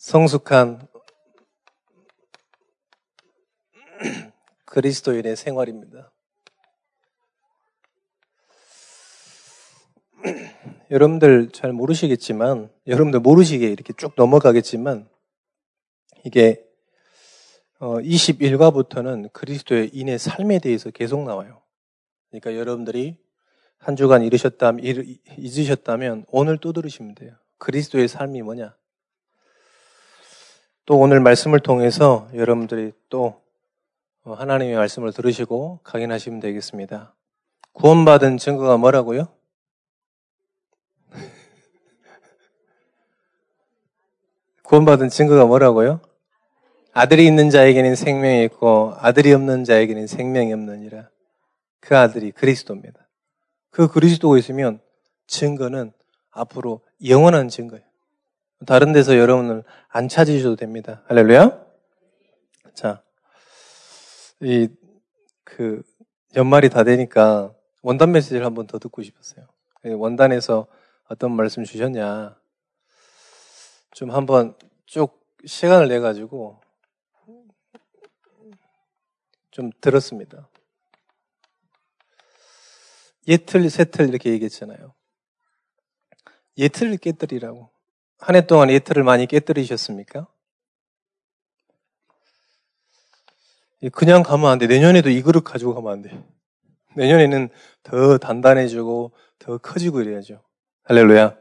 성숙한 그리스도인의 생활입니다. 여러분들 잘 모르시겠지만, 여러분들 모르시게 이렇게 쭉 넘어가겠지만, 이게 21과부터는 어, 그리스도의 인의 삶에 대해서 계속 나와요. 그러니까 여러분들이 한 주간 잃으셨다면, 잊으셨다면 오늘 또 들으시면 돼요. 그리스도의 삶이 뭐냐? 또 오늘 말씀을 통해서 여러분들이 또 하나님의 말씀을 들으시고 각인하시면 되겠습니다. 구원받은 증거가 뭐라고요? 구원받은 증거가 뭐라고요? 아들이 있는 자에게는 생명이 있고 아들이 없는 자에게는 생명이 없느니라. 그 아들이 그리스도입니다. 그 그리스도가 있으면 증거는 앞으로 영원한 증거예요. 다른 데서 여러분을 안 찾으셔도 됩니다. 할렐루야. 자, 이, 그, 연말이 다 되니까 원단 메시지를 한 번 더 듣고 싶었어요. 원단에서 어떤 말씀 주셨냐. 좀 한번 쭉 시간을 내가지고 좀 들었습니다. 예틀, 세틀 이렇게 얘기했잖아요. 예틀을 깨뜨리라고. 한 해 동안 예틀을 많이 깨뜨리셨습니까? 그냥 가면 안 돼. 내년에도 이 그릇 가지고 가면 안 돼. 내년에는 더 단단해지고 더 커지고 이래야죠. 할렐루야.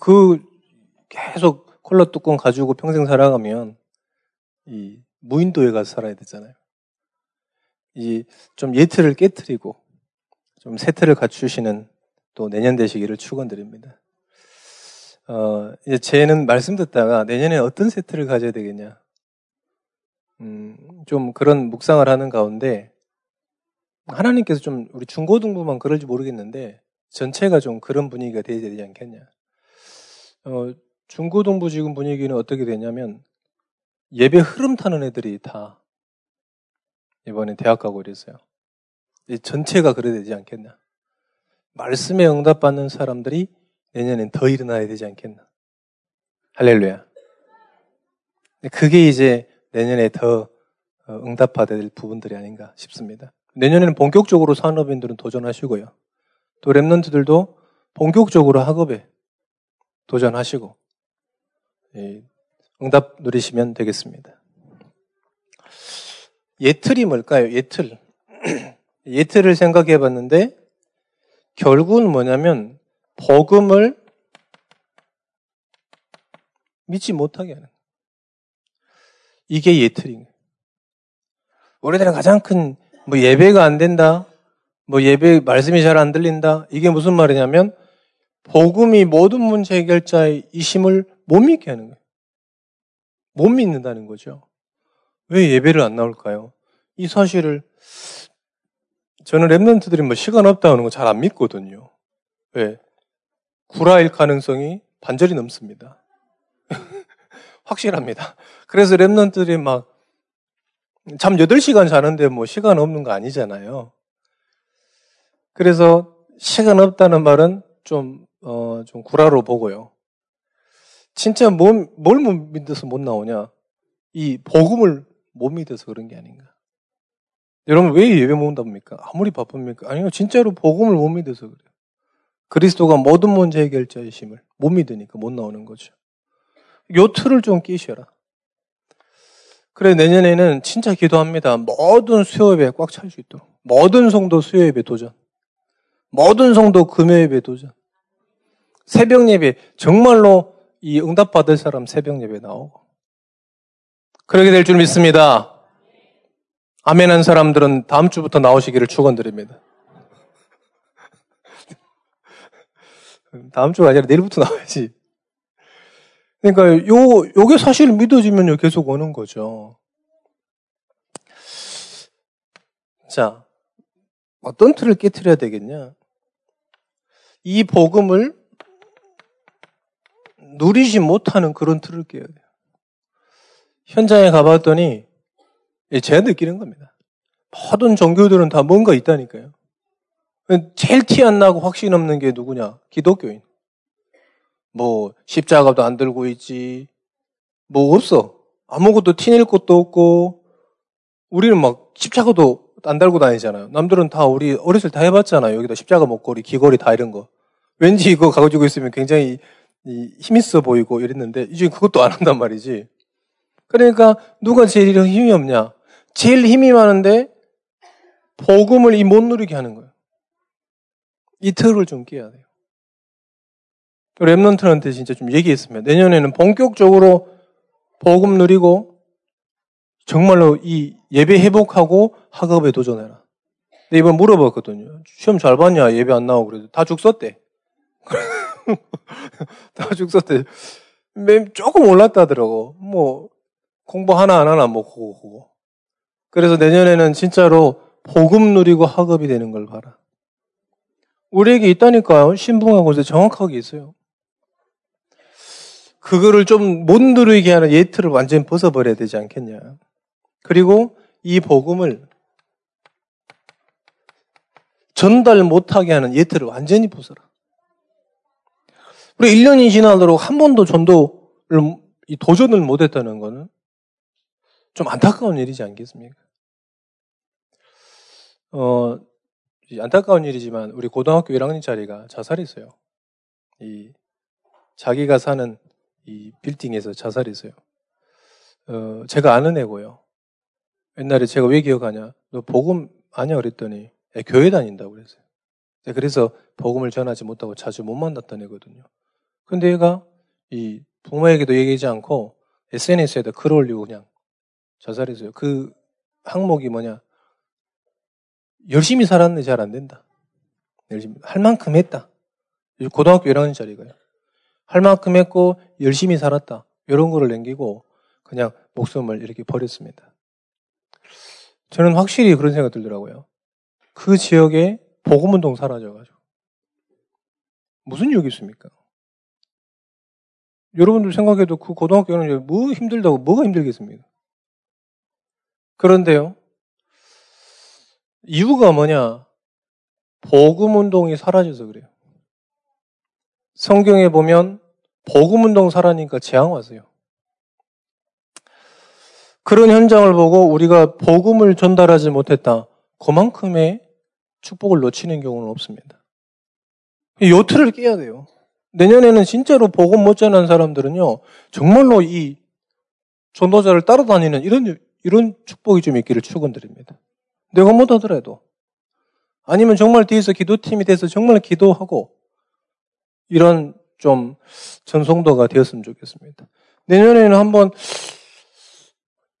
그 계속 콜라 뚜껑 가지고 평생 살아가면 이 무인도에 가서 살아야 되잖아요. 이 좀 예틀을 깨뜨리고 좀 세틀을 갖추시는 또 내년 되시기를 축원드립니다. 어, 이제 쟤는 말씀 듣다가 내년에 어떤 세트를 가져야 되겠냐. 음, 좀 그런 묵상을 하는 가운데 하나님께서 좀 우리 중고등부만 그럴지 모르겠는데 전체가 좀 그런 분위기가 되어야 되지 않겠냐. 어, 중고등부 지금 분위기는 어떻게 되냐면 예배 흐름 타는 애들이 다 이번에 대학 가고 이랬어요. 전체가 그래야 되지 않겠냐. 말씀에 응답받는 사람들이 내년엔 더 일어나야 되지 않겠나. 할렐루야. 그게 이제 내년에 더 어, 응답받아야 될 부분들이 아닌가 싶습니다. 내년에는 본격적으로 산업인들은 도전하시고요. 또 랩런트들도 본격적으로 학업에 도전하시고 응답 누리시면 되겠습니다. 예틀이 뭘까요? 예틀. 예틀을 생각해 봤는데 결국은 뭐냐면 복음을 믿지 못하게 하는 이게 예틀인 거예요. 우리들은 가장 큰 뭐 예배가 안 된다, 뭐 예배 말씀이 잘 안 들린다. 이게 무슨 말이냐면 복음이 모든 문제 해결자의 이심을 못 믿게 하는 거예요. 못 믿는다는 거죠. 왜 예배를 안 나올까요? 이 사실을 저는 랩런트들이 뭐 시간 없다는 거 잘 안 믿거든요. 왜? 구라일 가능성이 반절이 넘습니다. 확실합니다. 그래서 랩런트들이 막, 잠 8시간 자는데 뭐 시간 없는 거 아니잖아요. 그래서 시간 없다는 말은 좀, 어, 좀 구라로 보고요. 진짜 뭘, 뭘못 믿어서 못 나오냐? 이 복음을 못 믿어서 그런 게 아닌가. 여러분 왜 예배 못 온답니까? 아무리 바쁩니까? 아니요, 진짜로 복음을 못 믿어서 그래요. 그리스도가 모든 문제 해결자이심을 못 믿으니까 못 나오는 거죠. 요 틀을 좀 끼셔라. 그래, 내년에는 진짜 기도합니다. 모든 수요예배 꽉 찰 수 있도록. 모든 성도 수요예배 도전. 모든 성도 금요예배 도전. 새벽 예배, 정말로 이 응답 받을 사람 새벽 예배 나오고. 그렇게 될 줄 믿습니다. 아멘 한 사람들은 다음 주부터 나오시기를 축원드립니다. 다음 주가 아니라 내일부터 나와야지. 그러니까 요 요게 사실 믿어지면요 계속 오는 거죠. 자, 어떤 틀을 깨뜨려야 되겠냐? 이 복음을 누리지 못하는 그런 틀을 깨야 돼요. 현장에 가봤더니 예, 제가 느끼는 겁니다. 모든 종교들은 다 뭔가 있다니까요. 제일 티 안 나고 확신 없는 게 누구냐? 기독교인. 뭐 십자가도 안 들고 있지. 뭐 없어. 아무것도 티낼 것도 없고 우리는 막 십자가도 안 달고 다니잖아요. 남들은 다 우리 어렸을 때 다 해봤잖아요. 여기다 십자가 목걸이, 귀걸이 다 이런 거. 왠지 이거 가지고 있으면 굉장히 힘있어 보이고 이랬는데 이제 그것도 안 한단 말이지. 그러니까 누가 제일 힘이 없냐? 제일 힘이 많은데 복음을 이 못 누리게 하는 거예요. 이 틀을 좀 깨야 돼요. 랩런트한테 진짜 좀 얘기했으면 내년에는 본격적으로 복음 누리고 정말로 이 예배 회복하고 학업에 도전해라. 근데 이번 물어봤거든요. 시험 잘 봤냐? 예배 안 나오고 그래도 다죽 썼대. 다죽 썼대. 조금 올랐다더라고. 뭐 공부 하나 안 하나 뭐 그거 그거. 그래서 내년에는 진짜로 복음 누리고 학업이 되는 걸 봐라. 우리에게 있다니까요. 신봉하고 정확하게 있어요. 그거를 좀 못 누리게 하는 예틀을 완전히 벗어버려야 되지 않겠냐. 그리고 이 복음을 전달 못하게 하는 예틀을 완전히 부숴라. 우리 1년이 지나도록 한 번도 전도를, 도전을 못했다는 것은 좀 안타까운 일이지 않겠습니까? 어, 안타까운 일이지만 우리 고등학교 1학년짜리가 자살했어요. 이 자기가 사는 이 빌딩에서 자살했어요. 어, 제가 아는 애고요. 옛날에 제가 왜 기억하냐? 너 복음 아냐 그랬더니 애 교회 다닌다고 그랬어요. 그래서 복음을 전하지 못하고 자주 못 만났던 애거든요. 근데 얘가 이 부모에게도 얘기하지 않고 SNS에다 글 올리고 그냥 자살했어요. 그 항목이 뭐냐? 열심히 살았는데 잘 안 된다. 열심히 할 만큼 했다. 고등학교 1학년짜리가요. 할 만큼 했고 열심히 살았다. 이런 거를 남기고 그냥 목숨을 이렇게 버렸습니다. 저는 확실히 그런 생각 들더라고요. 그 지역에 보금운동 사라져가지고. 무슨 이유가 있습니까? 여러분들 생각해도 그 고등학교는 뭐 힘들다고 뭐가 힘들겠습니까? 그런데요, 이유가 뭐냐? 복음 운동이 사라져서 그래요. 성경에 보면 복음 운동 사라니까 재앙 왔어요. 그런 현장을 보고 우리가 복음을 전달하지 못했다. 그만큼의 축복을 놓치는 경우는 없습니다. 요트를 깨야 돼요. 내년에는 진짜로 복음 못 전한 사람들은요, 정말로 이 전도자를 따라다니는 이런, 이런 축복이 좀 있기를 축원드립니다. 내가 못하더라도. 아니면 정말 뒤에서 기도팀이 돼서 정말 기도하고, 이런 좀 전송도가 되었으면 좋겠습니다. 내년에는 한번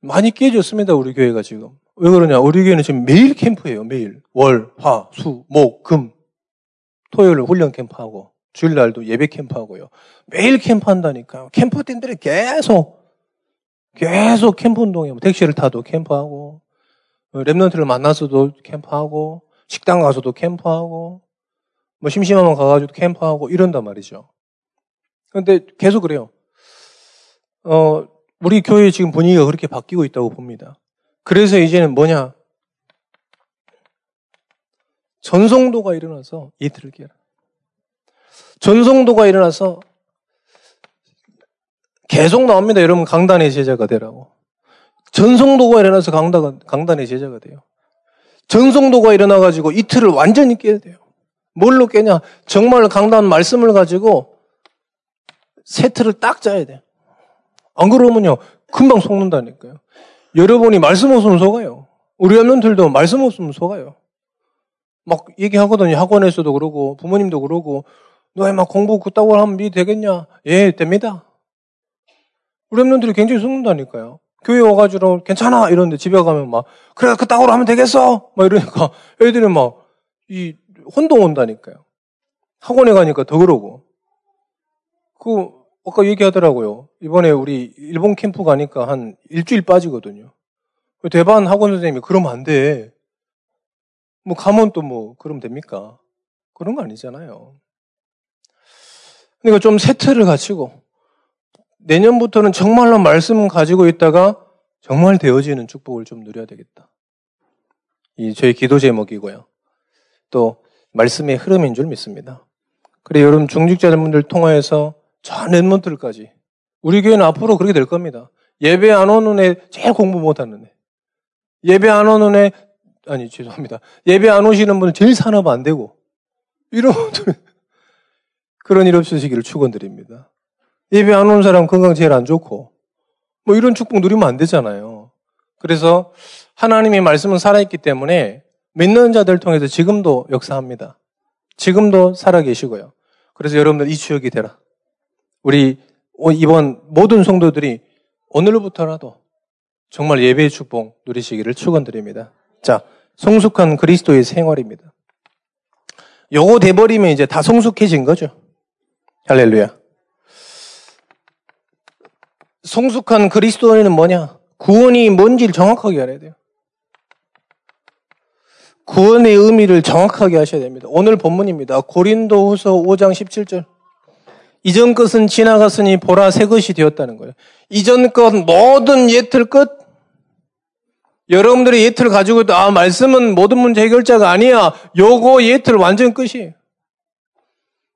많이 깨졌습니다, 우리 교회가 지금. 왜 그러냐? 우리 교회는 지금 매일 캠프예요, 매일. 월, 화, 수, 목, 금. 토요일 훈련 캠프하고, 주일날도 예배 캠프하고요. 매일 캠프 한다니까요. 캠프팀들이 계속, 계속 캠프 운동해요. 뭐 택시를 타도 캠프하고, 랩런트를 만나서도 캠프하고, 식당 가서도 캠프하고, 뭐 심심하면 가가지고 캠프하고 이런단 말이죠. 그런데 계속 그래요. 어, 우리 교회 지금 분위기가 그렇게 바뀌고 있다고 봅니다. 그래서 이제는 뭐냐? 전성도가 일어나서 이틀을 깨라. 전성도가 일어나서 계속 나옵니다. 여러분 강단의 제자가 되라고. 전성도가 일어나서 강단, 강단의 제자가 돼요. 전성도가 일어나가지고 이틀을 완전히 깨야 돼요. 뭘로 깨냐? 정말 강단 말씀을 가지고 세트를 딱 짜야 돼. 안 그러면요, 금방 속는다니까요. 여러분이 말씀 없으면 속아요. 우리 랩런들도 말씀 없으면 속아요. 막 얘기하거든요. 학원에서도 그러고, 부모님도 그러고, 너희 막 공부 그따고 하면 미 되겠냐? 예, 됩니다. 우리 랩런들이 굉장히 속는다니까요. 교회 와가지고 괜찮아 이러는데 집에 가면 막 그래 그따구로 하면 되겠어 막 이러니까 애들이 막 이 혼동 온다니까요. 학원에 가니까 더 그러고 그 아까 얘기하더라고요. 이번에 우리 일본 캠프 가니까 한 일주일 빠지거든요. 대반 학원 선생님이 그러면 안 돼. 뭐 가면 또 뭐 그러면 됩니까? 그런 거 아니잖아요. 그러니까 좀 세트를 갖추고 내년부터는 정말로 말씀 가지고 있다가 정말 되어지는 축복을 좀 누려야 되겠다. 이 저희 기도 제목이고요. 또 말씀의 흐름인 줄 믿습니다. 그래 여러분 중직자분들 통하여서 저 넷먼트를까지. 우리 교회는 앞으로 그렇게 될 겁니다. 예배 안 오는 애 제일 공부 못하는 애. 예배 안 오는 애, 아니, 죄송합니다. 예배 안 오시는 분은 제일 산업 안 되고. 이런 분들 그런 일 없으시기를 축원드립니다. 예배 안 오는 사람 건강 제일 안 좋고. 뭐 이런 축복 누리면 안 되잖아요. 그래서 하나님의 말씀은 살아있기 때문에 믿는 자들 통해서 지금도 역사합니다. 지금도 살아계시고요. 그래서 여러분들 이 추억이 되라. 우리 이번 모든 성도들이 오늘부터라도 정말 예배의 축복 누리시기를 축원드립니다. 자, 성숙한 그리스도의 생활입니다. 요거 돼버리면 이제 다 성숙해진 거죠. 할렐루야. 성숙한 그리스도인은 뭐냐? 구원이 뭔지를 정확하게 알아야 돼요. 구원의 의미를 정확하게 하셔야 됩니다. 오늘 본문입니다. 고린도 후서 5장 17절. 이전 것은 지나갔으니 보라 새 것이 되었다는 거예요. 이전 것 모든 예틀 끝. 여러분들이 예틀 가지고 있다. 아, 말씀은 모든 문제 해결자가 아니야. 요거 예틀 완전 끝이에요.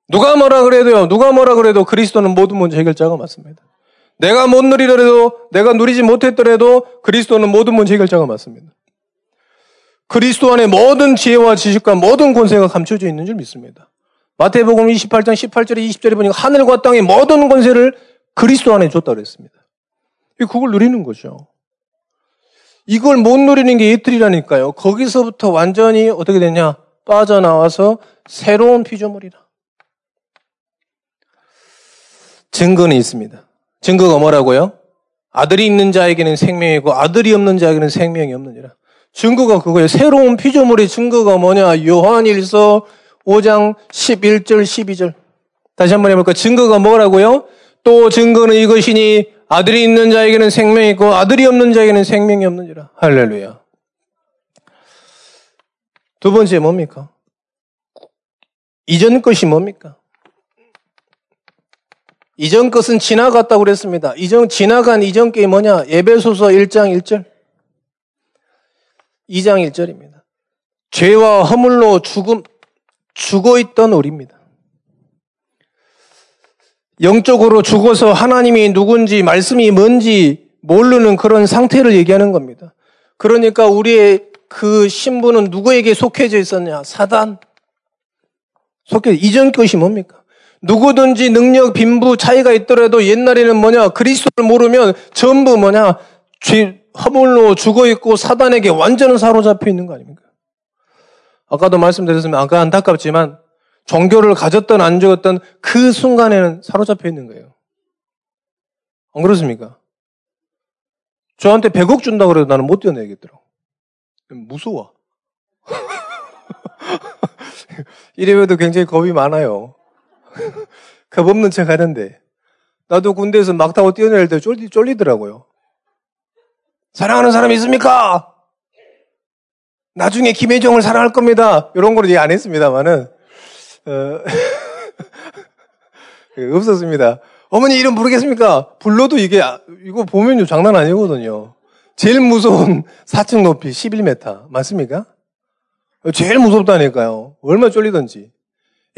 누가 뭐라 그래도요. 누가 뭐라 그래도 그리스도는 모든 문제 해결자가 맞습니다. 내가 못 누리더라도 내가 누리지 못했더라도 그리스도는 모든 문제 해결자가 맞습니다. 그리스도 안에 모든 지혜와 지식과 모든 권세가 감춰져 있는 줄 믿습니다. 마태복음 28장 18절에 20절에 보니까 하늘과 땅의 모든 권세를 그리스도 안에 줬다 그랬습니다. 그걸 누리는 거죠. 이걸 못 누리는 게 이틀이라니까요. 거기서부터 완전히 어떻게 되냐? 빠져나와서 새로운 피조물이다. 증거는 있습니다. 증거가 뭐라고요? 아들이 있는 자에게는 생명이고 아들이 없는 자에게는 생명이 없느니라. 증거가 그거예요. 새로운 피조물의 증거가 뭐냐? 요한일서 5장 11절 12절. 다시 한번 해볼까? 증거가 뭐라고요? 또 증거는 이것이니 아들이 있는 자에게는 생명이 있고 아들이 없는 자에게는 생명이 없는지라. 할렐루야. 두 번째 뭡니까? 이전 것이 뭡니까? 이전 것은 지나갔다고 그랬습니다. 이전 지나간 이전 게 뭐냐? 예배소서 1장 1절. 2장 1절입니다. 죄와 허물로 죽음, 죽어 있던 우리입니다. 영적으로 죽어서 하나님이 누군지, 말씀이 뭔지 모르는 그런 상태를 얘기하는 겁니다. 그러니까 우리의 그 신부는 누구에게 속해져 있었냐? 사단. 속해, 이전 것이 뭡니까? 누구든지 능력, 빈부 차이가 있더라도 옛날에는 뭐냐? 그리스도를 모르면 전부 뭐냐? 죄, 허물로 죽어 있고 사단에게 완전히 사로잡혀 있는 거 아닙니까? 아까도 말씀드렸으면 아까 안타깝지만 종교를 가졌던 안 죽었던 그 순간에는 사로잡혀 있는 거예요. 안 그렇습니까? 저한테 100억 준다 그래도 나는 못 뛰어내겠더라고. 무서워. 이래봬도 굉장히 겁이 많아요. 겁 없는 척 하는데. 나도 군대에서 막 타고 뛰어낼 때 쫄리, 쫄리더라고요. 사랑하는 사람 있습니까? 나중에 김혜정을 사랑할 겁니다. 이런 거는 얘기 안 했습니다만은, 어, 없었습니다. 어머니 이름 모르겠습니까? 불러도 이게, 이거 보면요, 장난 아니거든요. 제일 무서운 4층 높이 11m. 맞습니까? 제일 무섭다니까요. 얼마나 쫄리던지.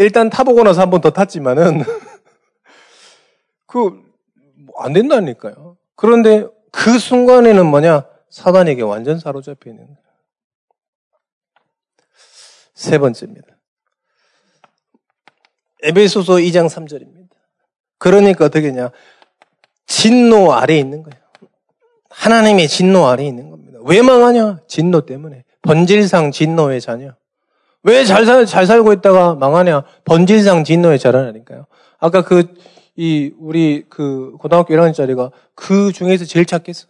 일단 타보고 나서 한 번 더 탔지만은, 그, 안 된다니까요. 그런데 그 순간에는 뭐냐? 사단에게 완전 사로잡혀 있는. 세 번째입니다. 에베소서 2장 3절입니다. 그러니까 어떻게냐? 진노 아래에 있는 거예요. 하나님의 진노 아래에 있는 겁니다. 왜 망하냐? 진노 때문에. 번질상 진노의 자녀. 왜 잘 살, 잘 살고 있다가 망하냐? 번질상 진노의 자라니까요. 아까 그, 이, 우리 그 고등학교 1학년짜리가 그 중에서 제일 착했어.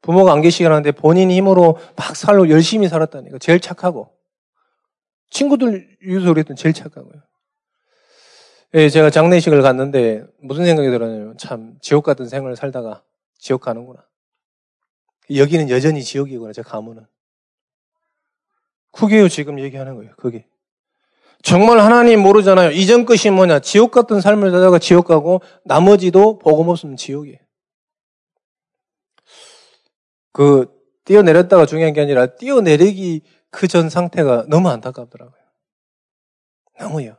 부모가 안 계시긴 하는데 본인 힘으로 막 살로 열심히 살았다니까. 제일 착하고. 친구들 유서 그랬던 제일 착하고요. 예, 제가 장례식을 갔는데 무슨 생각이 들었냐면 참 지옥 같은 생활을 살다가 지옥 가는구나. 여기는 여전히 지옥이구나, 제 가문은. 그게요, 지금 얘기하는 거예요, 그게. 정말 하나님 모르잖아요. 이전 것이 뭐냐? 지옥 같은 삶을 살다가 지옥 가고 나머지도 복음 없으면 지옥이에요. 그 뛰어내렸다가 중요한 게 아니라 뛰어내리기 그 전 상태가 너무 안타깝더라고요. 너무요.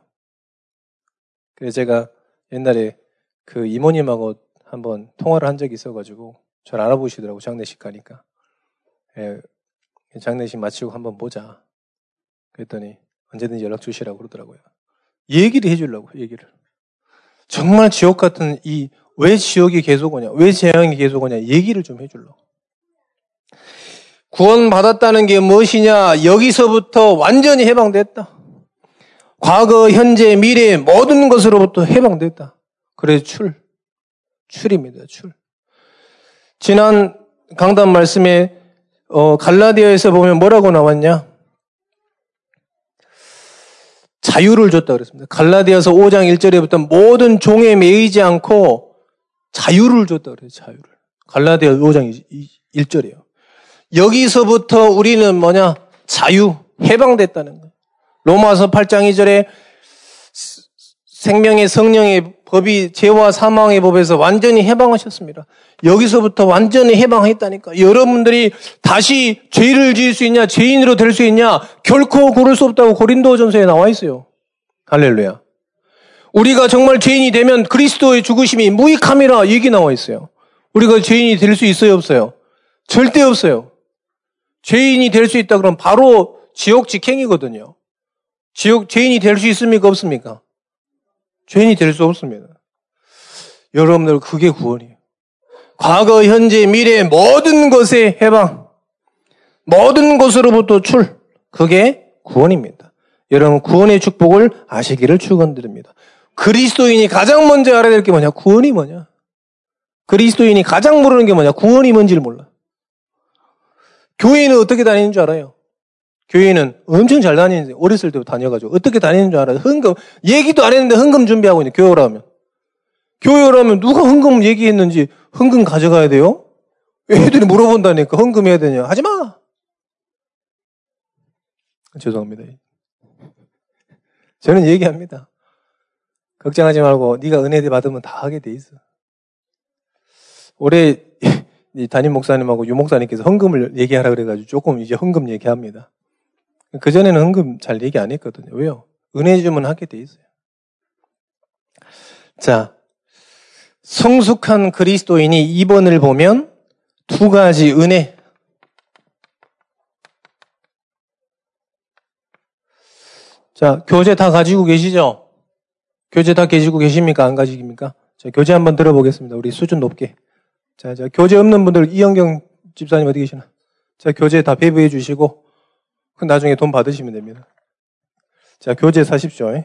그래서 제가 옛날에 그 이모님하고 한번 통화를 한 적이 있어가지고 잘 알아보시더라고 장례식 가니까 예, 장례식 마치고 한번 보자 그랬더니 언제든지 연락 주시라고 그러더라고요 얘기를 해주려고 얘기를 정말 지옥 같은 이 왜 지옥이 계속 오냐 왜 재앙이 계속 오냐 얘기를 좀 해주려고 구원받았다는 게 무엇이냐 여기서부터 완전히 해방됐다 과거 현재 미래 모든 것으로부터 해방됐다 그래서 출 출입니다. 출. 지난 강단 말씀에 어, 갈라디아에서 보면 뭐라고 나왔냐? 자유를 줬다 그랬습니다. 갈라디아서 5장 1절에부터 모든 종에 매이지 않고 자유를 줬다 그래요. 자유를. 갈라디아 5장 1절이에요. 여기서부터 우리는 뭐냐? 자유, 해방됐다는 거예요. 로마서 8장 2절에 생명의 성령의 법이 죄와 사망의 법에서 완전히 해방하셨습니다. 여기서부터 완전히 해방했다니까. 여러분들이 다시 죄를 지을 수 있냐, 죄인으로 될 수 있냐, 결코 고를 수 없다고 고린도전서에 나와 있어요. 할렐루야. 우리가 정말 죄인이 되면 그리스도의 죽으심이 무익함이라 얘기 나와 있어요. 우리가 죄인이 될 수 있어요, 없어요? 절대 없어요. 죄인이 될 수 있다 그러면 바로 지옥 직행이거든요. 지옥 죄인이 될 수 있습니까, 없습니까? 죄인이 될 수 없습니다. 여러분들 그게 구원이에요. 과거, 현재, 미래 모든 것의 해방, 모든 것으로부터 출, 그게 구원입니다. 여러분 구원의 축복을 아시기를 축원드립니다. 그리스도인이 가장 먼저 알아야 될 게 뭐냐? 구원이 뭐냐? 그리스도인이 가장 모르는 게 뭐냐? 구원이 뭔지를 몰라. 교회는 어떻게 다니는 줄 알아요? 교회는 엄청 잘 다니는데 어렸을 때부터 다녀가지고 어떻게 다니는 줄 알아요? 흥금 얘기도 안 했는데 흥금 준비하고 있는 교회 라면 교회 라면 누가 흥금 얘기했는지 흥금 가져가야 돼요? 애들이 물어본다니까 흥금 해야 되냐? 하지 마. 죄송합니다. 저는 얘기합니다. 걱정하지 말고 네가 은혜 받으면 다 하게 돼 있어. 올해 담임 목사님하고 유 목사님께서 헌금을 얘기하라 그래가지고 조금 이제 헌금 얘기합니다. 그전에는 헌금 잘 얘기 안 했거든요. 왜요? 은혜 주면 하게 돼 있어요. 자, 성숙한 그리스도인이 2번을 보면 두 가지 은혜. 자, 교재 다 가지고 계시죠? 교재 다 가지고 계십니까? 안 가지십니까? 자, 교재 한번 들어보겠습니다. 우리 수준 높게. 자, 자, 교재 없는 분들 이영경 집사님 어디 계시나? 자, 교재 다 배부해 주시고 나중에 돈 받으시면 됩니다. 자, 교재 사십시오.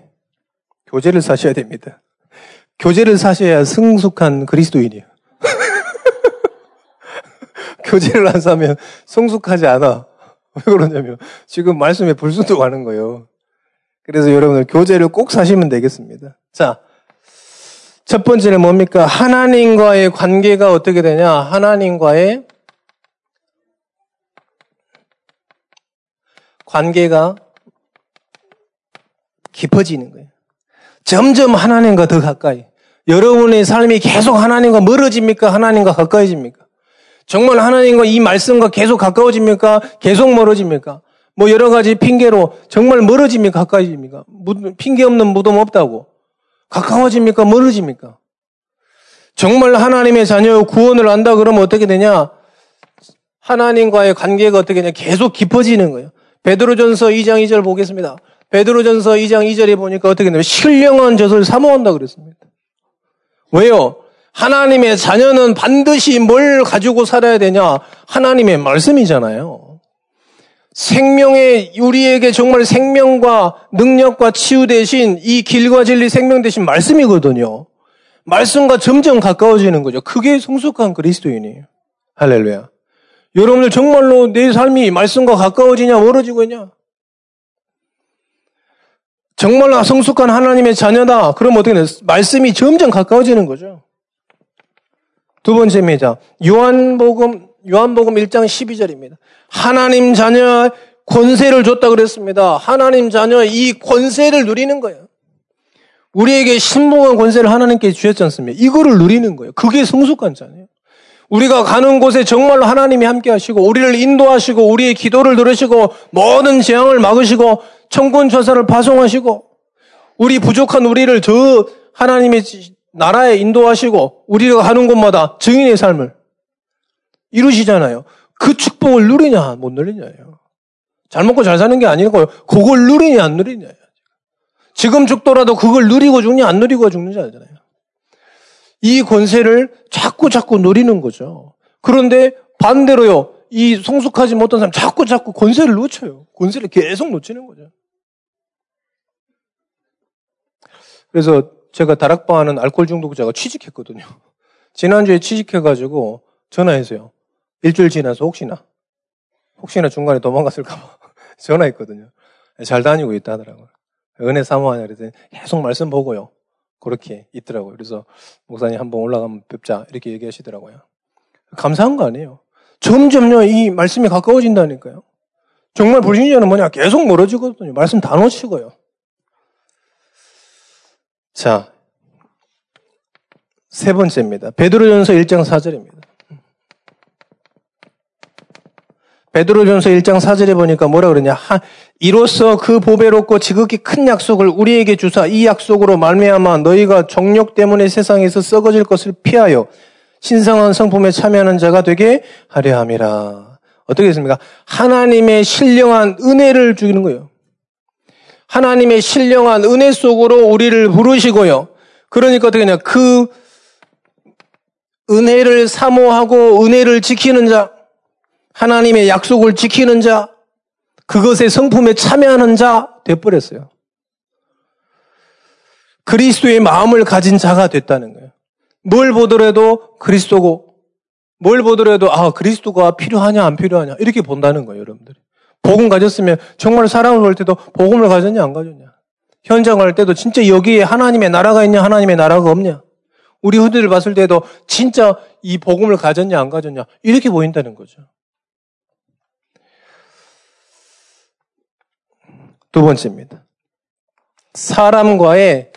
교재를 사셔야 됩니다. 교재를 사셔야 성숙한 그리스도인이에요. 교재를 안 사면 성숙하지 않아. 왜 그러냐면 지금 말씀에 불순도 가는 거예요. 그래서 여러분들 교재를 꼭 사시면 되겠습니다. 자, 첫 번째는 뭡니까? 하나님과의 관계가 어떻게 되냐? 하나님과의 관계가 깊어지는 거예요. 점점 하나님과 더 가까이. 여러분의 삶이 계속 하나님과 멀어집니까? 하나님과 가까워집니까? 정말 하나님과 이 말씀과 계속 가까워집니까? 계속 멀어집니까? 뭐 여러 가지 핑계로 정말 멀어집니까? 가까워집니까? 핑계 없는 무덤 없다고. 가까워집니까? 멀어집니까? 정말 하나님의 자녀 구원을 안다 그러면 어떻게 되냐? 하나님과의 관계가 어떻게 되냐? 계속 깊어지는 거예요. 베드로전서 2장 2절 보겠습니다. 베드로전서 2장 2절에 보니까 어떻게 되냐면 신령한 젖을 사모한다 그랬습니다. 왜요? 하나님의 자녀는 반드시 뭘 가지고 살아야 되냐? 하나님의 말씀이잖아요. 생명의 우리에게 정말 생명과 능력과 치유 대신 이 길과 진리 생명 대신 말씀이거든요. 말씀과 점점 가까워지는 거죠. 그게 성숙한 그리스도인이에요. 할렐루야. 여러분들 정말로 내 삶이 말씀과 가까워지냐 멀어지고 있냐? 정말로 성숙한 하나님의 자녀다. 그럼 어떻게 돼? 말씀이 점점 가까워지는 거죠. 두 번째입니다. 요한복음 요한복음 1장 12절입니다. 하나님 자녀 권세를 줬다 그랬습니다. 하나님 자녀 이 권세를 누리는 거예요. 우리에게 신봉한 권세를 하나님께 주셨지 않습니까? 이거를 누리는 거예요. 그게 성숙한 자녀예요. 우리가 가는 곳에 정말로 하나님이 함께 하시고 우리를 인도하시고 우리의 기도를 들으시고 모든 재앙을 막으시고 청군 전사를 파송하시고 우리 부족한 우리를 저 하나님의 나라에 인도하시고 우리가 하는 곳마다 증인의 삶을 이루시잖아요. 그 축복을 누리냐 못 누리냐예요. 잘 먹고 잘 사는 게 아니고 그걸 누리냐 안 누리냐예요. 지금 죽더라도 그걸 누리고 죽냐 안 누리고 죽는지 알잖아요. 이 권세를 자꾸 자꾸 누리는 거죠. 그런데 반대로요. 이 성숙하지 못한 사람 자꾸 자꾸 권세를 놓쳐요. 권세를 계속 놓치는 거죠. 그래서 제가 다락방 하는 알코올 중독자가 취직했거든요. 지난주에 취직해가지고 전화했어요. 일주일 지나서 혹시나, 혹시나 중간에 도망갔을까봐 전화했거든요. 잘 다니고 있다 하더라고요. 은혜 사모하냐 그랬더니 계속 말씀 보고요. 그렇게 있더라고요. 그래서 목사님 한번 올라가면 뵙자 이렇게 얘기하시더라고요. 감사한 거 아니에요. 점점요 이 말씀이 가까워진다니까요. 정말 불신자는 뭐냐 계속 멀어지거든요. 말씀 다 놓치고요. 자, 세 번째입니다. 베드로전서 1장 4절입니다. 베드로전서 1장 4절에 보니까 뭐라 그러냐? 하, 이로써 그 보배롭고 지극히 큰 약속을 우리에게 주사 이 약속으로 말미암아 너희가 정력 때문에 세상에서 썩어질 것을 피하여 신성한 성품에 참여하는 자가 되게 하려 함이라. 어떻게 했습니까? 하나님의 신령한 은혜를 주기는 거예요. 하나님의 신령한 은혜 속으로 우리를 부르시고요. 그러니까 어떻게 하냐? 그 은혜를 사모하고 은혜를 지키는 자, 하나님의 약속을 지키는 자, 그것의 성품에 참여하는 자 돼버렸어요. 그리스도의 마음을 가진 자가 됐다는 거예요. 뭘 보더라도 그리스도고, 뭘 보더라도 아 그리스도가 필요하냐 안 필요하냐 이렇게 본다는 거예요, 여러분들이. 복음 가졌으면 정말 사랑을 볼 때도 복음을 가졌냐 안 가졌냐. 현장 갈 때도 진짜 여기에 하나님의 나라가 있냐 하나님의 나라가 없냐. 우리 후대를 봤을 때도 진짜 이 복음을 가졌냐 안 가졌냐 이렇게 보인다는 거죠. 두 번째입니다. 사람과의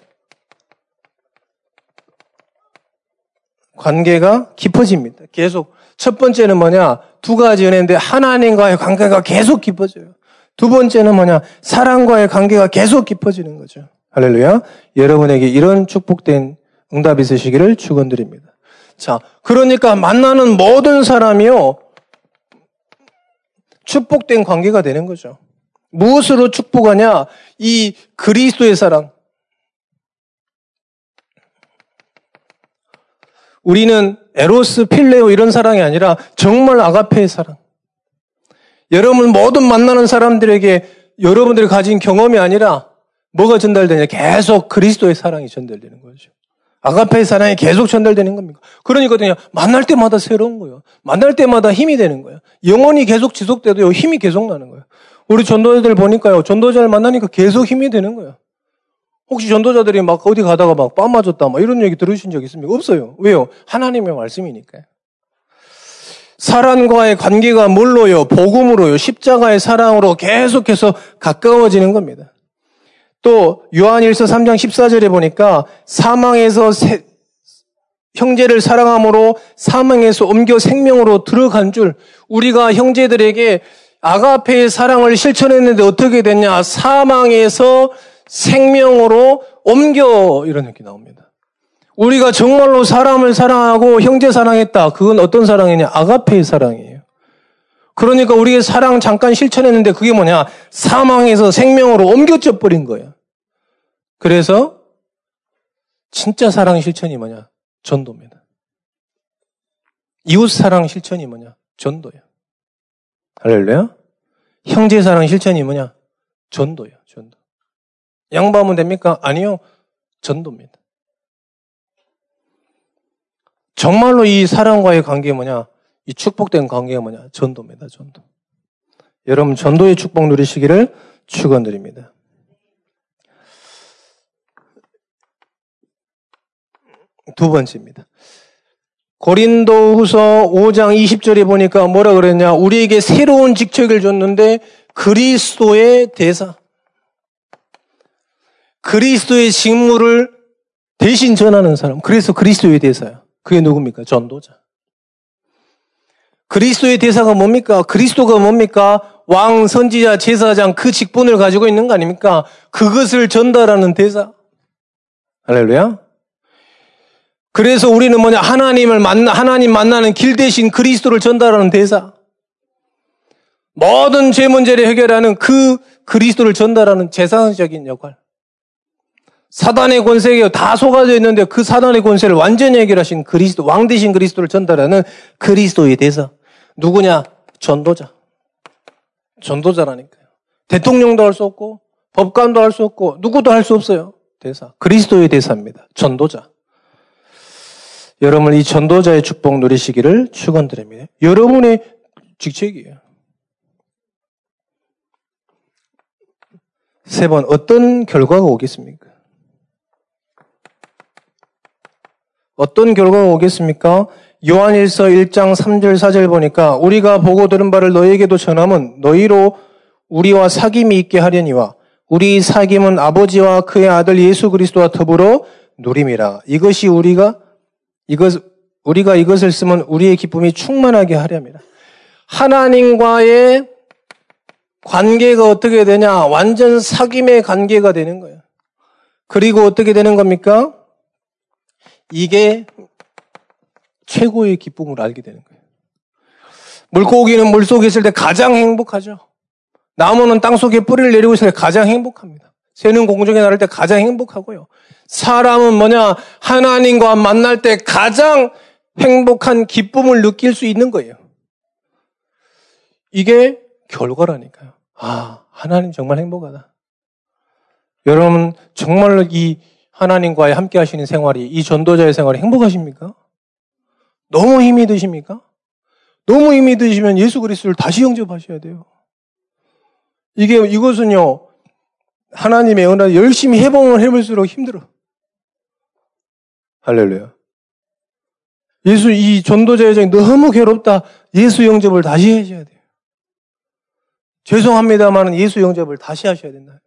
관계가 깊어집니다. 계속. 첫 번째는 뭐냐? 두 가지 은혜인데 하나님과의 관계가 계속 깊어져요. 두 번째는 뭐냐? 사랑과의 관계가 계속 깊어지는 거죠. 할렐루야. 여러분에게 이런 축복된 응답이 있으시기를 축원드립니다. 자, 그러니까 만나는 모든 사람이요. 축복된 관계가 되는 거죠. 무엇으로 축복하냐? 이 그리스도의 사랑. 우리는 에로스, 필레오 이런 사랑이 아니라 정말 아가페의 사랑. 여러분 모든 만나는 사람들에게 여러분들이 가진 경험이 아니라 뭐가 전달되냐? 계속 그리스도의 사랑이 전달되는 거죠. 아가페의 사랑이 계속 전달되는 겁니다. 그러니까 만날 때마다 새로운 거예요. 만날 때마다 힘이 되는 거예요. 영원히 계속 지속돼도 힘이 계속 나는 거예요. 우리 전도자들 보니까요. 전도자를 만나니까 계속 힘이 되는 거예요. 혹시 전도자들이 막 어디 가다가 막뺨 맞았다 막 이런 얘기 들으신 적 있습니까? 없어요. 왜요? 하나님의 말씀이니까요. 사람과의 관계가 뭘로요? 복음으로요. 십자가의 사랑으로 계속해서 가까워지는 겁니다. 또 요한일서 3장 14절에 보니까 사망에서 세, 형제를 사랑함으로 사망에서 옮겨 생명으로 들어간 줄 우리가 형제들에게 아가페의 사랑을 실천했는데 어떻게 됐냐? 사망에서 생명으로 옮겨 이런 느낌이 나옵니다. 우리가 정말로 사람을 사랑하고 형제 사랑했다. 그건 어떤 사랑이냐? 아가페의 사랑이에요. 그러니까 우리의 사랑 잠깐 실천했는데 그게 뭐냐? 사망에서 생명으로 옮겨져 버린 거예요. 그래서 진짜 사랑 실천이 뭐냐? 전도입니다. 이웃 사랑 실천이 뭐냐? 전도예요. 할렐루야? 형제 사랑 실천이 뭐냐? 전도예요, 전도. 양보하면 됩니까? 아니요. 전도입니다. 정말로 이 사랑과의 관계 뭐냐? 이 축복된 관계가 뭐냐? 전도입니다, 전도. 여러분, 전도의 축복 누리시기를 축원드립니다. 두 번째입니다. 고린도 후서 5장 20절에 보니까 뭐라 그랬냐. 우리에게 새로운 직책을 줬는데 그리스도의 대사. 그리스도의 직무를 대신 전하는 사람. 그래서 그리스도의 대사야. 그게 누굽니까? 전도자. 그리스도의 대사가 뭡니까? 그리스도가 뭡니까? 왕, 선지자, 제사장 그 직분을 가지고 있는 거 아닙니까? 그것을 전달하는 대사. 할렐루야. 그래서 우리는 뭐냐 하나님을 만나 하나님 만나는 길 대신 그리스도를 전달하는 대사. 모든 죄 문제를 해결하는 그 그리스도를 전달하는 재상적인 역할. 사단의 권세가 다 속아져 있는데 그 사단의 권세를 완전히 해결하신 그리스도, 왕 대신 그리스도를 전달하는 그리스도의 대사. 누구냐? 전도자. 전도자라니까요. 대통령도 할 수 없고, 법관도 할 수 없고, 누구도 할 수 없어요. 대사. 그리스도의 대사입니다. 전도자. 여러분 이 전도자의 축복 누리시기를 축원드립니다. 여러분의 직책이에요. 세 번 어떤 결과가 오겠습니까? 어떤 결과가 오겠습니까? 요한일서 1장 3절 4절 보니까 우리가 보고 들은 바를 너에게도 전함은 너희로 우리와 사귐이 있게 하려니와 우리 사귐은 아버지와 그의 아들 예수 그리스도와 더불어 누림이라. 이것이 우리가 이것 우리가 이것을 쓰면 우리의 기쁨이 충만하게 하렵니다. 하나님과의 관계가 어떻게 되냐? 완전 사귐의 관계가 되는 거예요. 그리고 어떻게 되는 겁니까? 이게 최고의 기쁨을 알게 되는 거예요. 물고기는 물속에 있을 때 가장 행복하죠. 나무는 땅 속에 뿌리를 내리고 있을 때 가장 행복합니다. 새는 공중에 나를 때 가장 행복하고요. 사람은 뭐냐? 하나님과 만날 때 가장 행복한 기쁨을 느낄 수 있는 거예요. 이게 결과라니까요. 아, 하나님 정말 행복하다. 여러분, 정말로 이 하나님과의 함께 하시는 생활이, 이 전도자의 생활이 행복하십니까? 너무 힘이 드십니까? 너무 힘이 드시면 예수 그리스도를 다시 영접하셔야 돼요. 이게, 이것은요, 하나님의 은혜 열심히 해보면 해볼수록 힘들어. 할렐루야. 예수, 이 전도자의 장 너무 괴롭다. 예수 영접을 다시 하셔야 돼요. 죄송합니다만 예수 영접을 다시 하셔야 된다.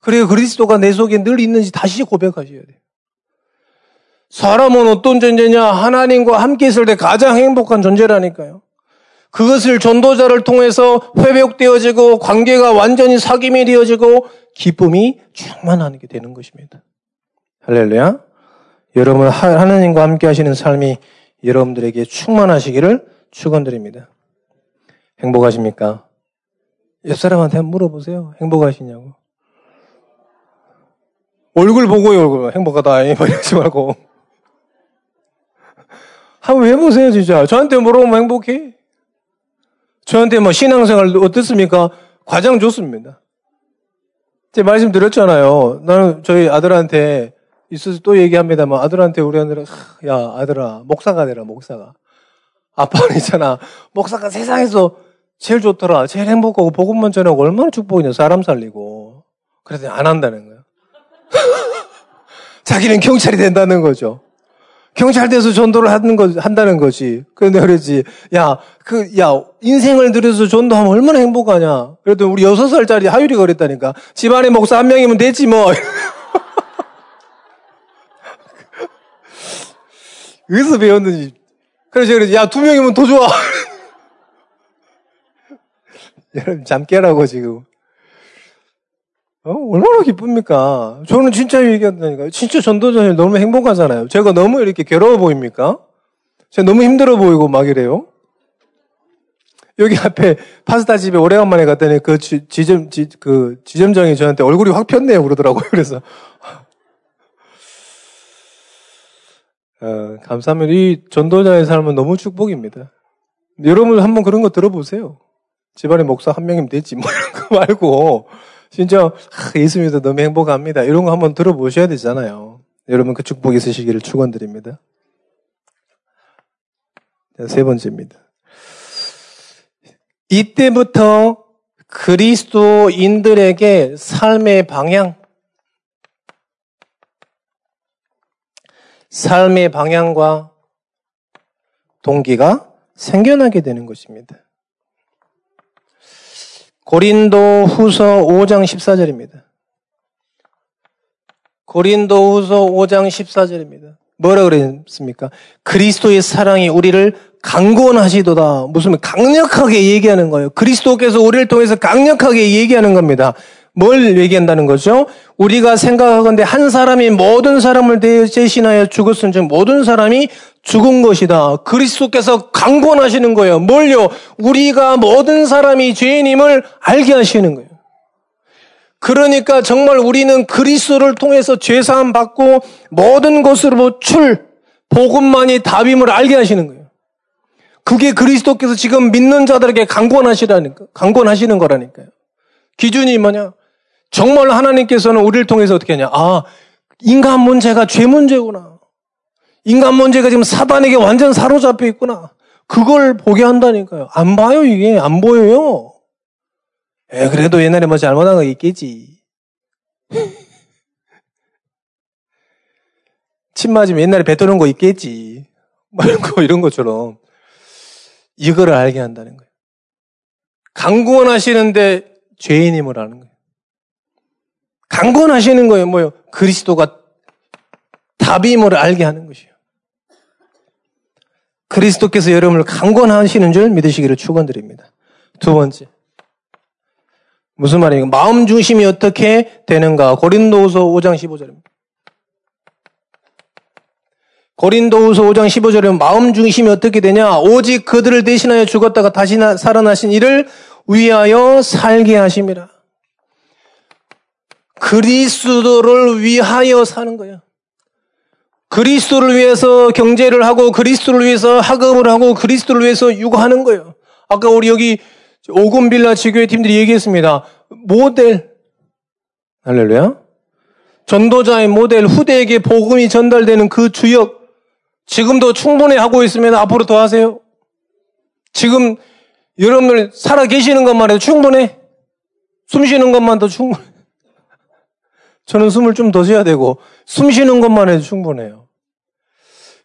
그래야 그리스도가 내 속에 늘 있는지 다시 고백하셔야 돼요. 사람은 어떤 존재냐? 하나님과 함께 있을 때 가장 행복한 존재라니까요. 그것을 전도자를 통해서 회복되어지고 관계가 완전히 사귐이 되어지고 기쁨이 충만하게 되는 것입니다. 할렐루야. 여러분 하나님과 함께 하시는 삶이 여러분들에게 충만하시기를 축원드립니다. 행복하십니까? 옆 사람한테 물어보세요. 행복하시냐고. 얼굴 보고요, 얼굴. 행복하다. 이러지 말고. 한번 해보세요, 진짜. 저한테 물어보면 행복해? 저한테 뭐 신앙생활 어떻습니까? 과장 좋습니다. 제 말씀 드렸잖아요. 나는 저희 아들한테 있어서 또 얘기합니다만 아들한테 우리 아들은 야 아들아 목사가 되라 목사가 아빠는 있잖아 목사가 세상에서 제일 좋더라 제일 행복하고 복음만 전하고 얼마나 축복이냐 사람 살리고 그래서 안 한다는 거야 자기는 경찰이 된다는 거죠 경찰 돼서 전도를 하는 거, 한다는 거지. 그런데 그러지. 야, 그, 야, 인생을 들여서 전도하면 얼마나 행복하냐. 그래도 우리 여섯 살짜리 하율이가 그랬다니까. 집안에 목사 한 명이면 되지 뭐. 어디서 배웠는지. 그래서 그러지. 야, 두 명이면 더 좋아. 여러분, 잠 깨라고 지금. 어? 얼마나 기쁩니까? 저는 진짜 얘기한다니까요. 진짜 전도자님 너무 행복하잖아요. 제가 너무 이렇게 괴로워 보입니까? 제가 너무 힘들어 보이고 막 이래요. 여기 앞에 파스타 집에 오래간만에 갔더니 그 지, 점 지, 그 지점장이 저한테 얼굴이 확 폈네요 그러더라고요. 그래서 어, 감사합니다. 이 전도자의 삶은 너무 축복입니다. 여러분 한번 그런 거 들어보세요. 집안에 목사 한 명이면 되지 뭐 이런 거 말고 진짜 아, 예수 믿어 너무 행복합니다. 이런 거 한번 들어보셔야 되잖아요. 여러분 그 축복 있으시기를 축원드립니다. 세 번째입니다. 이때부터 그리스도인들에게 삶의 방향, 삶의 방향과 동기가 생겨나게 되는 것입니다. 고린도 후서 5장 14절입니다. 고린도 후서 5장 14절입니다. 뭐라 그랬습니까? 그리스도의 사랑이 우리를 강권하시도다. 무슨 강력하게 얘기하는 거예요. 그리스도께서 우리를 통해서 강력하게 얘기하는 겁니다. 뭘 얘기한다는 거죠? 우리가 생각하건대 한 사람이 모든 사람을 대신하여 죽었은 즉 모든 사람이 죽은 것이다. 그리스도께서 강권하시는 거예요. 뭘요? 우리가 모든 사람이 죄인임을 알게 하시는 거예요. 그러니까 정말 우리는 그리스도를 통해서 죄사함 받고 모든 것으로 출 복음만이 답임을 알게 하시는 거예요. 그게 그리스도께서 지금 믿는 자들에게 강권하시라니까 강권하시는 거라니까요. 기준이 뭐냐? 정말 하나님께서는 우리를 통해서 어떻게 하냐? 아, 인간 문제가 죄 문제구나. 인간 문제가 지금 사단에게 완전 사로잡혀 있구나. 그걸 보게 한다니까요. 안 봐요, 이게. 안 보여요. 에, 그래도 옛날에 뭐 잘못한 거 있겠지. 침 맞으면 옛날에 뱉어놓은 거 있겠지. 뭐 이런 거, 이런 것처럼. 이거를 알게 한다는 거예요. 강구원 하시는데 죄인임을 아는 거예요. 강구원 하시는 거예요. 뭐요? 그리스도가 답임을 알게 하는 것이에요. 그리스도께서 여러분을 강권하시는 줄 믿으시기를 축원드립니다. 두 번째. 무슨 말이에요? 마음 중심이 어떻게 되는가? 고린도후서 5장 15절입니다. 고린도후서 5장 15절에 마음 중심이 어떻게 되냐? 오직 그들을 대신하여 죽었다가 다시 살아나신 이를 위하여 살게 하심이라. 그리스도를 위하여 사는 거예요. 그리스도를 위해서 경제를 하고 그리스도를 위해서 학업을 하고 그리스도를 위해서 육아하는 거예요. 아까 우리 여기 오금빌라 지교회 팀들이 얘기했습니다. 모델. 할렐루야. 전도자의 모델, 후대에게 복음이 전달되는 그 주역. 지금도 충분히 하고 있으면 앞으로 더 하세요. 지금 여러분들 살아 계시는 것만 해도 충분해. 숨 쉬는 것만 더 충분해. 저는 숨을 좀 더 쉬어야 되고, 숨 쉬는 것만 해도 충분해요.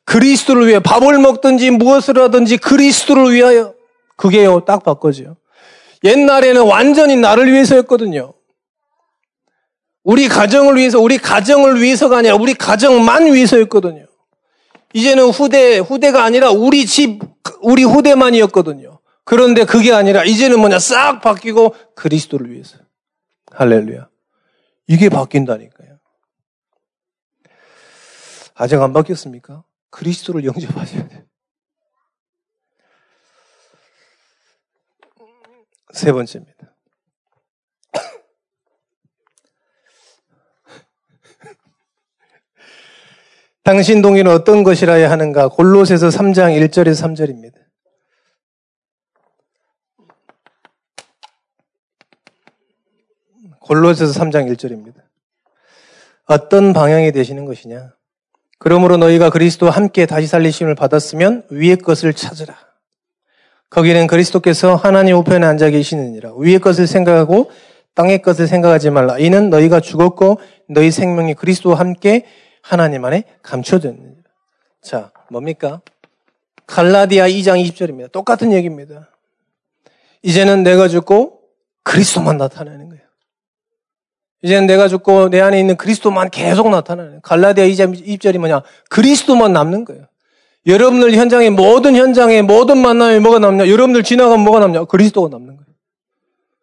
그리스도를 위해 밥을 먹든지 무엇을 하든지 그리스도를 위하여. 그게요, 딱 바꿔져요. 옛날에는 완전히 나를 위해서였거든요. 우리 가정을 위해서, 우리 가정을 위해서가 아니라 우리 가정만 위해서였거든요. 이제는 후대, 후대가 아니라 우리 집, 우리 후대만이었거든요. 그런데 그게 아니라 이제는 뭐냐, 싹 바뀌고 그리스도를 위해서. 할렐루야. 이게 바뀐다니까요. 아직 안 바뀌었습니까? 그리스도를 영접하셔야 돼요. 세 번째입니다. 당신 동의는 어떤 것이라야 하는가? 골로새서 3장 1절에서 3절입니다. 골로새서 3장 1절입니다. 어떤 방향이 되시는 것이냐? 그러므로 너희가 그리스도와 함께 다시 살리심을 받았으면 위의 것을 찾으라. 거기는 그리스도께서 하나님 우편에 앉아 계시느니라. 위의 것을 생각하고 땅의 것을 생각하지 말라. 이는 너희가 죽었고 너희 생명이 그리스도와 함께 하나님 안에 감춰졌느니라. 자, 뭡니까? 갈라디아 2장 20절입니다. 똑같은 얘기입니다. 이제는 내가 죽고 그리스도만 나타나는 거예요. 이제는 내가 죽고 내 안에 있는 그리스도만 계속 나타나는 갈라디아 2장 20절이 뭐냐? 그리스도만 남는 거예요. 여러분들 현장에 모든 현장에 모든 만남에 뭐가 남냐? 여러분들 지나가면 뭐가 남냐? 그리스도가 남는 거예요.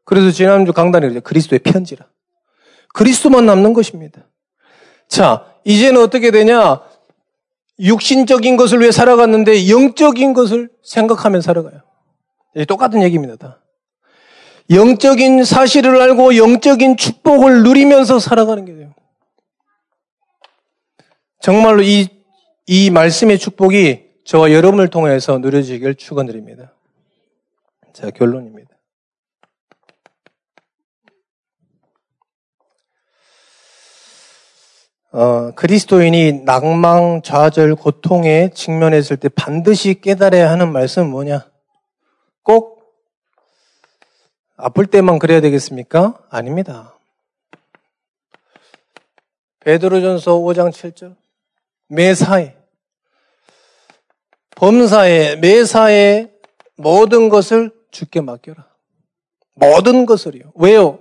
그래서 지난주 강단에 그랬죠. 그리스도의 편지라. 그리스도만 남는 것입니다. 자, 이제는 어떻게 되냐? 육신적인 것을 위해 살아갔는데 영적인 것을 생각하면 살아가요. 똑같은 얘기입니다. 다. 영적인 사실을 알고 영적인 축복을 누리면서 살아가는 게 돼요. 정말로 이, 이 말씀의 축복이 저와 여러분을 통해서 누려지길 축원드립니다. 자, 결론입니다. 어, 그리스도인이 낭망, 좌절, 고통에 직면했을 때 반드시 깨달아야 하는 말씀은 뭐냐? 꼭 아플 때만 그래야 되겠습니까? 아닙니다. 베드로전서 5장 7절. 매사에 범사에 매사에 모든 것을 주께 맡겨라. 모든 것을요. 왜요?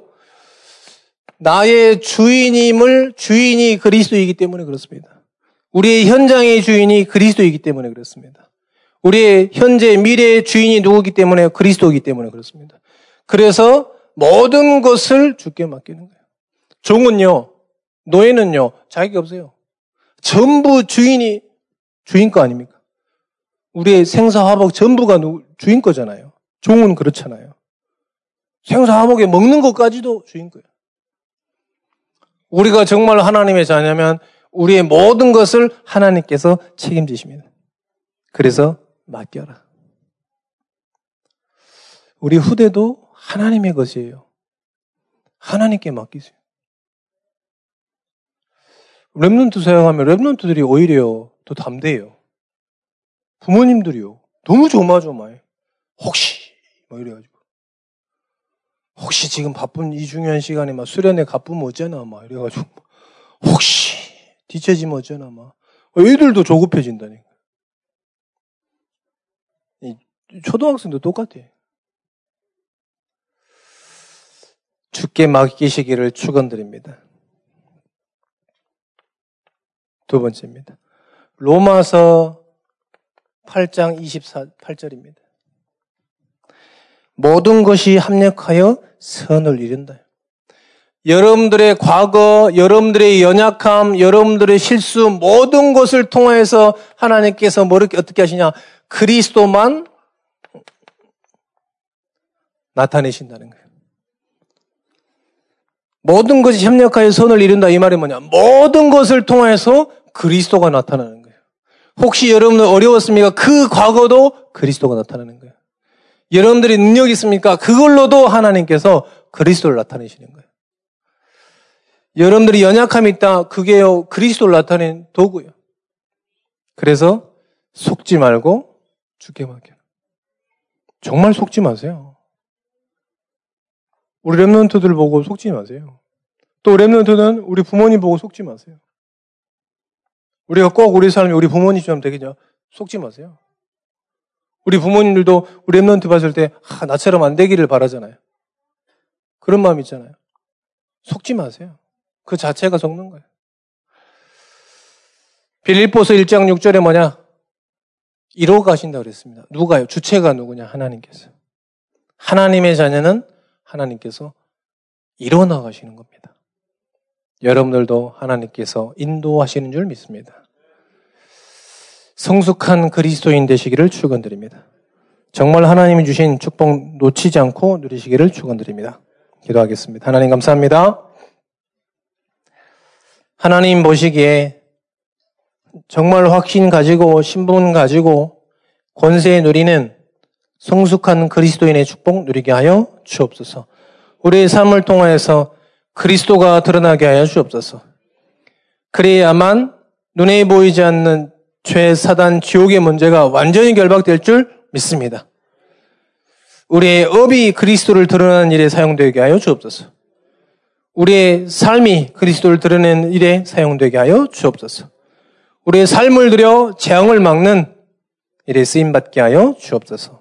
나의 주인임을 주인이 그리스도이기 때문에 그렇습니다. 우리의 현장의 주인이 그리스도이기 때문에 그렇습니다. 우리의 현재 미래의 주인이 누구기 때문에 그리스도이기 때문에 그렇습니다. 그래서 모든 것을 주께 맡기는 거예요. 종은요, 노예는요, 자격이 없어요. 전부 주인이 주인 거 아닙니까? 우리의 생사화복 전부가 주인 거잖아요. 종은 그렇잖아요. 생사화복에 먹는 것까지도 주인 거예요. 우리가 정말 하나님의 자녀면 우리의 모든 것을 하나님께서 책임지십니다. 그래서 맡겨라. 우리 후대도 하나님의 것이에요. 하나님께 맡기세요. 랩런트 사용하면 랩런트들이 오히려 더 담대해요. 부모님들이요. 너무 조마조마해. 혹시 뭐 이래가지고 혹시 지금 바쁜 이 중요한 시간에 막 수련회 가쁘면 어쩌나 막 이래가지고 혹시 뒤처지면 어쩌나 막 애들도 조급해진다니까. 초등학생도 똑같아. 죽게 맡기시기를 축원드립니다. 두 번째입니다. 로마서 8장 24절입니다. 모든 것이 합력하여 선을 이룬다. 여러분들의 과거, 여러분들의 연약함, 여러분들의 실수, 모든 것을 통해서 하나님께서 뭐 이렇게 어떻게 하시냐? 그리스도만 나타내신다는 거예요. 모든 것이 협력하여 선을 이룬다 이 말이 뭐냐? 모든 것을 통해서 그리스도가 나타나는 거예요. 혹시 여러분들 어려웠습니까? 그 과거도 그리스도가 나타나는 거예요. 여러분들이 능력이 있습니까? 그걸로도 하나님께서 그리스도를 나타내시는 거예요. 여러분들이 연약함이 있다. 그게요, 그리스도를 나타낸 도구예요. 그래서 속지 말고 주께 맡겨. 정말 속지 마세요. 우리 Remnant들 보고 속지 마세요. 또 Remnant는 우리 부모님 보고 속지 마세요. 우리가 꼭 우리 삶이 우리 부모님처럼 되겠냐? 속지 마세요. 우리 부모님들도 우리 Remnant 봤을 때, 아, 나처럼 안 되기를 바라잖아요. 그런 마음 있잖아요. 속지 마세요. 그 자체가 속는 거예요. 빌립보서 1장 6절에 뭐냐? 이로 가신다 그랬습니다. 누가요? 주체가 누구냐? 하나님께서. 하나님의 자녀는 하나님께서 이뤄 나가시는 겁니다. 여러분들도 하나님께서 인도하시는 줄 믿습니다. 성숙한 그리스도인 되시기를 축원드립니다. 정말 하나님이 주신 축복 놓치지 않고 누리시기를 축원드립니다. 기도하겠습니다. 하나님 감사합니다. 하나님 보시기에 정말 확신 가지고 신분 가지고 권세 누리는 성숙한 그리스도인의 축복 누리게 하여 주옵소서. 우리의 삶을 통하여서 그리스도가 드러나게 하여 주옵소서. 그래야만 눈에 보이지 않는 죄, 사단, 지옥의 문제가 완전히 결박될 줄 믿습니다. 우리의 업이 그리스도를 드러내는 일에 사용되게 하여 주옵소서. 우리의 삶이 그리스도를 드러내는 일에 사용되게 하여 주옵소서. 우리의 삶을 들여 재앙을 막는 일에 쓰임받게 하여 주옵소서.